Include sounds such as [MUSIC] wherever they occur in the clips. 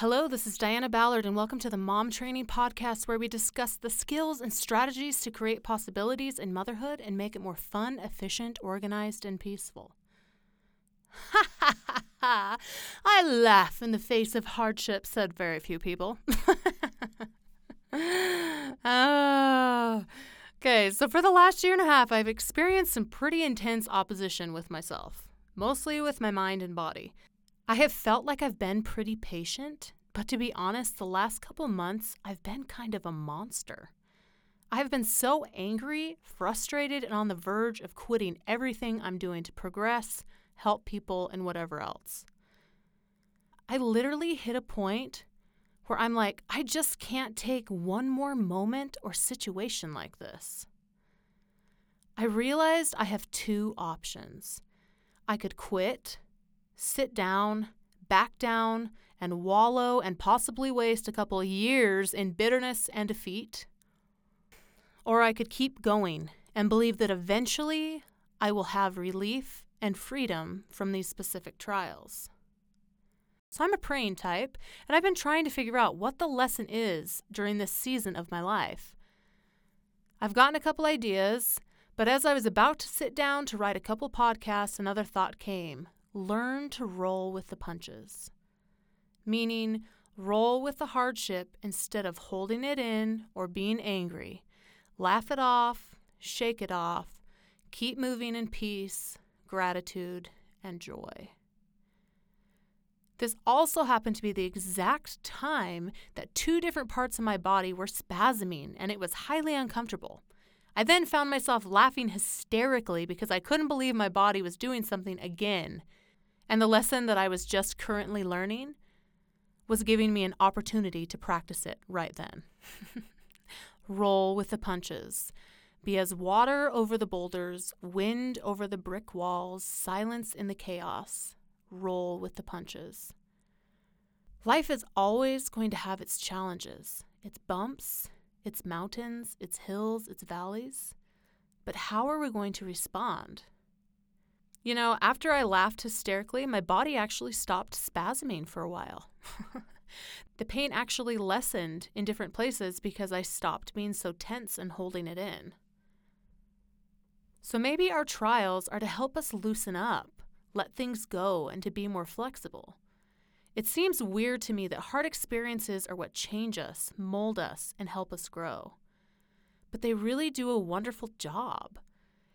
Hello, this is Diana Ballard, and welcome to the Mom Training Podcast, where we discuss the skills and strategies to create possibilities in motherhood and make it more fun, efficient, organized, and peaceful. Ha ha ha ha! I laugh in the face of hardship, said very few people. [LAUGHS] oh. Okay, so for the last year and a half, I've experienced some pretty intense opposition with myself, mostly with my mind and body. I have felt like I've been pretty patient, but to be honest, the last couple months, I've been kind of a monster. I've been so angry, frustrated, and on the verge of quitting everything I'm doing to progress, help people, and whatever else. I literally hit a point where I'm like, I just can't take one more moment or situation like this. I realized I have two options. I could quit sit down, back down, and wallow and possibly waste a couple years in bitterness and defeat. Or I could keep going and believe that eventually I will have relief and freedom from these specific trials. So I'm a praying type, and I've been trying to figure out what the lesson is during this season of my life. I've gotten a couple ideas, but as I was about to sit down to write a couple podcasts, another thought came learn to roll with the punches, meaning roll with the hardship instead of holding it in or being angry. Laugh it off, shake it off, keep moving in peace, gratitude, and joy. This also happened to be the exact time that two different parts of my body were spasming, and it was highly uncomfortable. I then found myself laughing hysterically because I couldn't believe my body was doing something again and the lesson that I was just currently learning was giving me an opportunity to practice it right then. [LAUGHS] Roll with the punches. Be as water over the boulders, wind over the brick walls, silence in the chaos. Roll with the punches. Life is always going to have its challenges, its bumps, its mountains, its hills, its valleys. But how are we going to respond? You know, after I laughed hysterically, my body actually stopped spasming for a while. [LAUGHS] the pain actually lessened in different places because I stopped being so tense and holding it in. So maybe our trials are to help us loosen up, let things go, and to be more flexible. It seems weird to me that hard experiences are what change us, mold us, and help us grow. But they really do a wonderful job.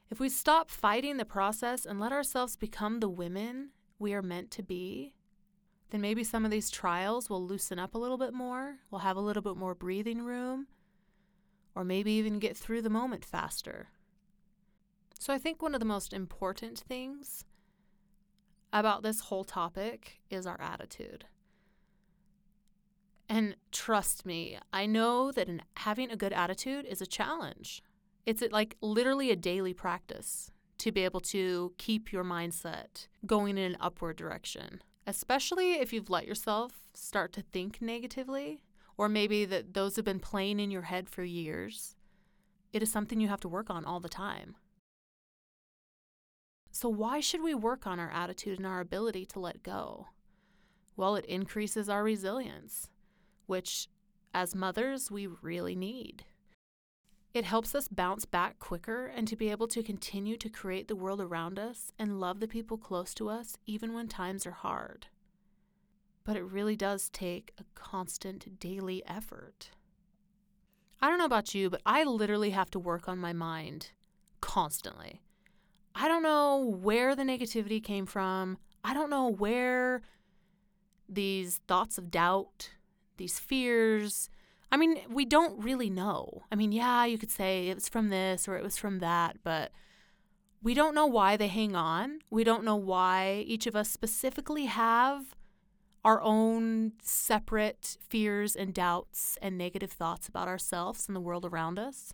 If we stop fighting the process and let ourselves become the women we are meant to be, then maybe some of these trials will loosen up a little bit more, we'll have a little bit more breathing room, or maybe even get through the moment faster. So I think one of the most important things about this whole topic is our attitude. And trust me, I know that having a good attitude is a challenge. It's uh, like literally a daily practice to be able to keep your mindset going in an upward direction, especially if you've let yourself start to think negatively, or maybe that those have been playing in your head for years. It is something you have to work on all the time. So, why should we work on our attitude and our ability to let go? Well, it increases our resilience, which as mothers we really need. It helps us bounce back quicker and to be able to continue to create the world around us and love the people close to us even when times are hard. But it really does take a constant daily effort. I don't know about you, but I literally have to work on my mind constantly. I don't know where the negativity came from. I don't know where these thoughts of doubt, these fears, I mean, we don't really know. I mean, yeah, you could say it was from this or it was from that, but we don't know why they hang on. We don't know why each of us specifically have our own separate fears and doubts and negative thoughts about ourselves and the world around us.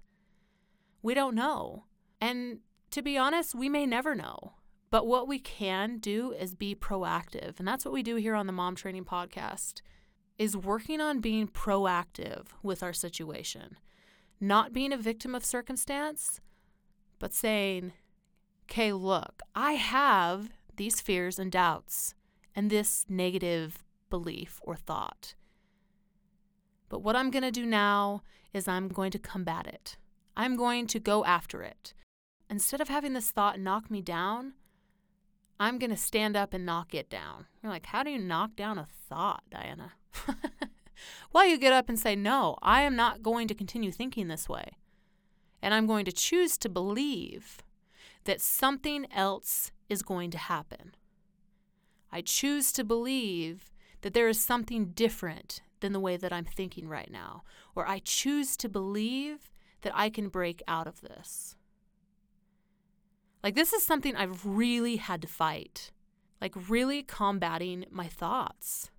We don't know. And to be honest, we may never know. But what we can do is be proactive. And that's what we do here on the Mom Training Podcast is working on being proactive with our situation, not being a victim of circumstance, but saying, okay, look, I have these fears and doubts and this negative belief or thought. But what I'm going to do now is I'm going to combat it. I'm going to go after it. Instead of having this thought knock me down, I'm going to stand up and knock it down. You're like, how do you knock down a thought, Diana? [LAUGHS] well, you get up and say, no, I am not going to continue thinking this way. And I'm going to choose to believe that something else is going to happen. I choose to believe that there is something different than the way that I'm thinking right now. Or I choose to believe that I can break out of this. Like, this is something I've really had to fight. Like, really combating my thoughts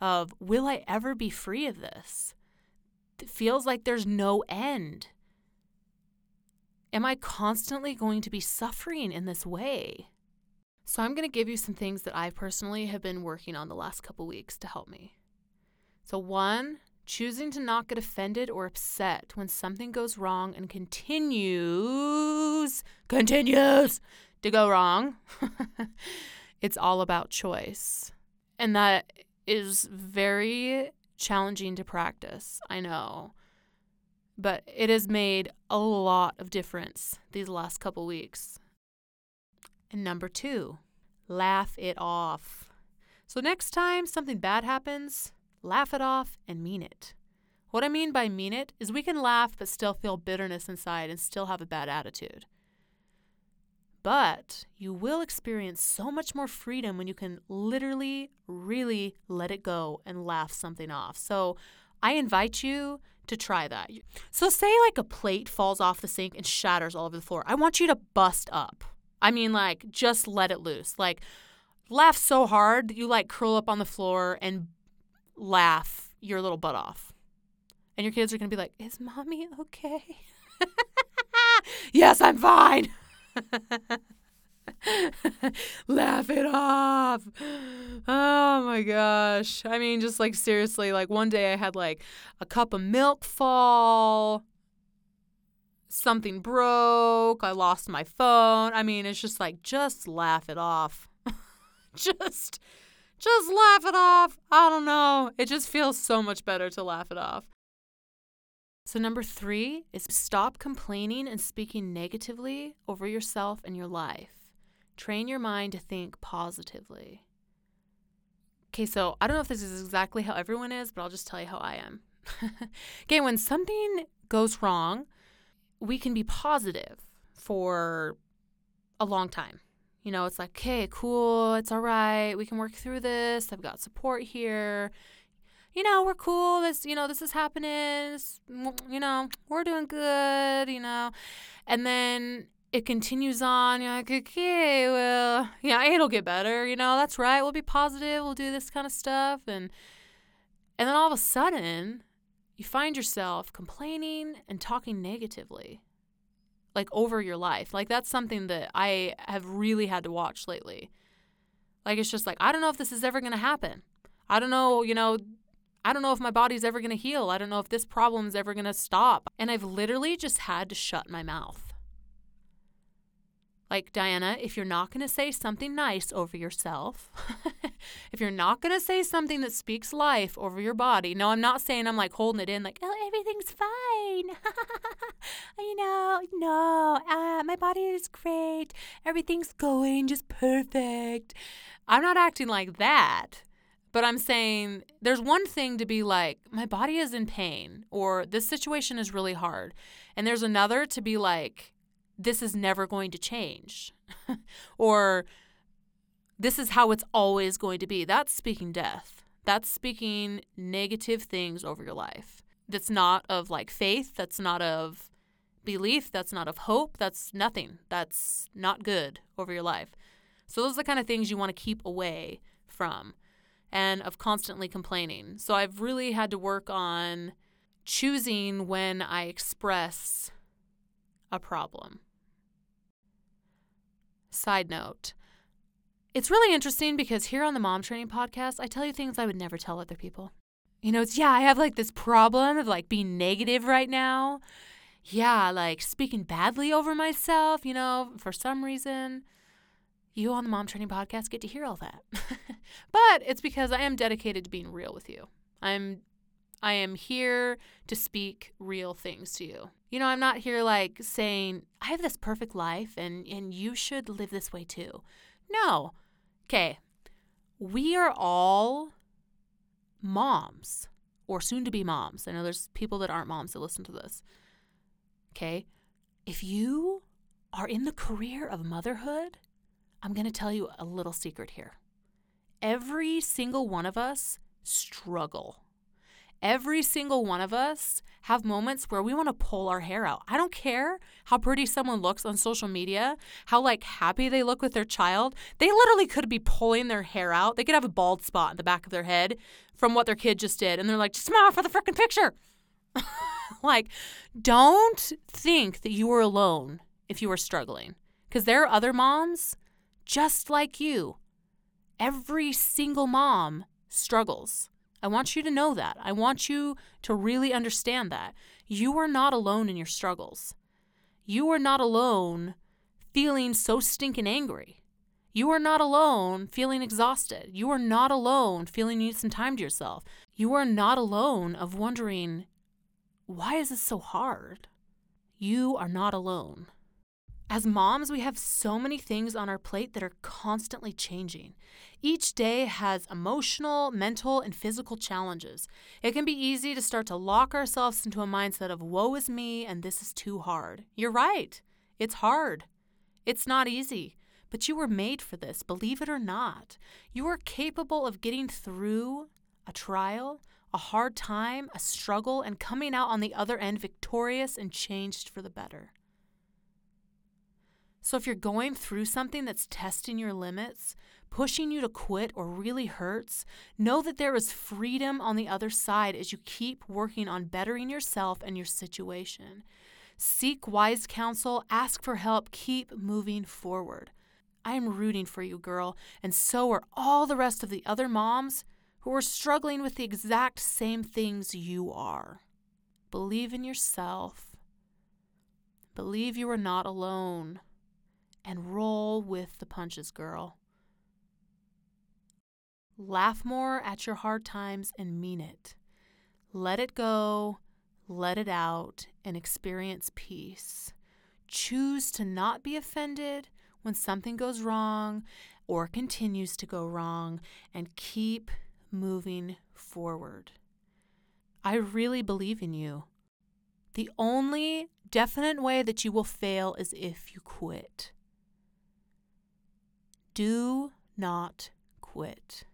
of, will I ever be free of this? It feels like there's no end. Am I constantly going to be suffering in this way? So, I'm going to give you some things that I personally have been working on the last couple weeks to help me. So, one, choosing to not get offended or upset when something goes wrong and continues, continues to go wrong. [LAUGHS] it's all about choice. And that is very challenging to practice, I know. But it has made a lot of difference these last couple weeks. And number two, laugh it off. So, next time something bad happens, laugh it off, and mean it. What I mean by mean it is we can laugh but still feel bitterness inside and still have a bad attitude. But you will experience so much more freedom when you can literally, really let it go and laugh something off. So I invite you to try that. So, say like a plate falls off the sink and shatters all over the floor. I want you to bust up. I mean, like, just let it loose. Like, laugh so hard that you like curl up on the floor and laugh your little butt off. And your kids are going to be like, Is mommy okay? [LAUGHS] yes, I'm fine. [LAUGHS] laugh it off. Oh my gosh. I mean, just like seriously, like one day I had like a cup of milk fall. Something broke. I lost my phone. I mean, it's just like, just laugh it off. [LAUGHS] just just laugh it off. I don't know. It just feels so much better to laugh it off. So, number three is stop complaining and speaking negatively over yourself and your life. Train your mind to think positively. Okay, so I don't know if this is exactly how everyone is, but I'll just tell you how I am. [LAUGHS] okay, when something goes wrong, we can be positive for a long time. You know, it's like, okay, cool, it's all right, we can work through this. I've got support here. You know, we're cool. This, you know, this is happening. This, mm, you know, we're doing good. You know, and then it continues on. You're like, okay, well, yeah, it'll get better. You know, that's right. We'll be positive. We'll do this kind of stuff, and and then all of a sudden, you find yourself complaining and talking negatively like over your life. Like that's something that I have really had to watch lately. Like it's just like I don't know if this is ever going to happen. I don't know, you know, I don't know if my body's ever going to heal. I don't know if this problem's ever going to stop. And I've literally just had to shut my mouth. Like, Diana, if you're not going to say something nice over yourself, [LAUGHS] if you're not going to say something that speaks life over your body, no, I'm not saying I'm like holding it in, like, oh, everything's fine. [LAUGHS] you know, no, uh, my body is great. Everything's going just perfect. I'm not acting like that. But I'm saying there's one thing to be like, my body is in pain, or this situation is really hard. And there's another to be like, this is never going to change [LAUGHS] or this is how it's always going to be. That's speaking death. That's speaking negative things over your life. That's not of like faith. That's not of belief. That's not of hope. That's nothing. That's not good over your life. So, those are the kind of things you want to keep away from and of constantly complaining. So, I've really had to work on choosing when I express a problem. Side note it's really interesting because here on the Mom Training Podcast, I tell you things I would never tell other people. You know, it's yeah, I have like this problem of like being negative right now. Yeah, like speaking badly over myself, you know, for some reason. you on the Mom Training Podcast get to hear all that. [LAUGHS] but it's because I am dedicated to being real with you. I'm I am here to speak real things to you. You know, I'm not here like saying, I have this perfect life and, and you should live this way too. No. Okay. We are all moms or soon to be moms. I know there's people that aren't moms that listen to this. Okay. If you are in the career of motherhood, I'm going to tell you a little secret here. Every single one of us struggle every single one of us have moments where we want to pull our hair out. I don't care how pretty someone looks on social media, how like happy they look with their child. They literally could be pulling their hair out. They could have a bald spot in the back of their head from what their kid just did. And they're like, "Just smile for the freaking picture. [LAUGHS] like, don't think that you are alone if you are struggling because there are other moms just like you. Every single mom struggles. I want you to know that. I want you to really understand that. You are not alone in your struggles. You are not alone feeling so stinking angry. You are not alone feeling exhausted. You are not alone feeling you need some time to yourself. You are not alone of wondering, why is this so hard? You are not alone. As moms, we have so many things on our plate that are constantly changing. Each day has emotional, mental, and physical challenges. It can be easy to start to lock ourselves into a mindset of woe is me and this is too hard. You're right. It's hard. It's not easy. But you were made for this, believe it or not. You are capable of getting through a trial, a hard time, a struggle, and coming out on the other end victorious and changed for the better. So if you're going through something that's testing your limits, pushing you to quit, or really hurts, know that there is freedom on the other side as you keep working on bettering yourself and your situation. Seek wise counsel, ask for help, keep moving forward. I am rooting for you, girl, and so are all the rest of the other moms who are struggling with the exact same things you are. Believe in yourself. Believe you are not alone and roll with the punches, girl. Laugh more at your hard times and mean it. Let it go, let it out, and experience peace. Choose to not be offended when something goes wrong or continues to go wrong and keep moving forward. I really believe in you. The only definite way that you will fail is if you quit. Do not quit.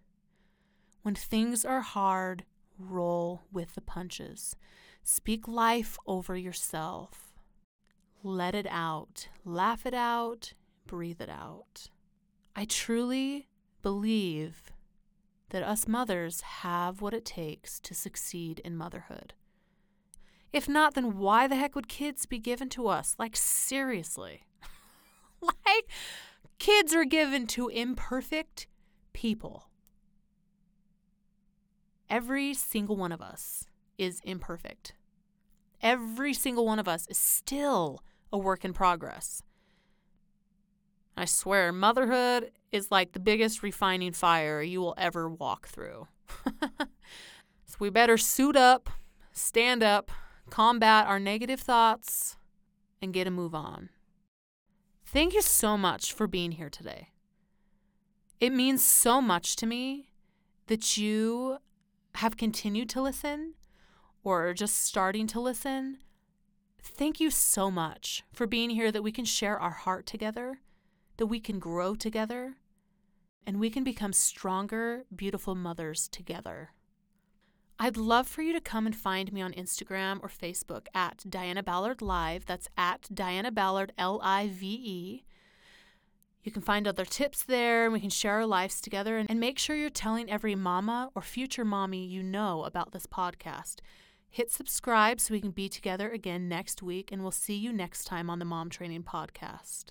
When things are hard, roll with the punches. Speak life over yourself. Let it out. Laugh it out. Breathe it out. I truly believe that us mothers have what it takes to succeed in motherhood. If not, then why the heck would kids be given to us? Like, seriously. [LAUGHS] like, Kids are given to imperfect people. Every single one of us is imperfect. Every single one of us is still a work in progress. I swear, motherhood is like the biggest refining fire you will ever walk through. [LAUGHS] so we better suit up, stand up, combat our negative thoughts, and get a move on. Thank you so much for being here today. It means so much to me that you have continued to listen or just starting to listen. Thank you so much for being here that we can share our heart together, that we can grow together, and we can become stronger, beautiful mothers together. I'd love for you to come and find me on Instagram or Facebook at Diana Ballard Live. That's at Diana Ballard L I V E. You can find other tips there and we can share our lives together and make sure you're telling every mama or future mommy you know about this podcast. Hit subscribe so we can be together again next week, and we'll see you next time on the Mom Training Podcast.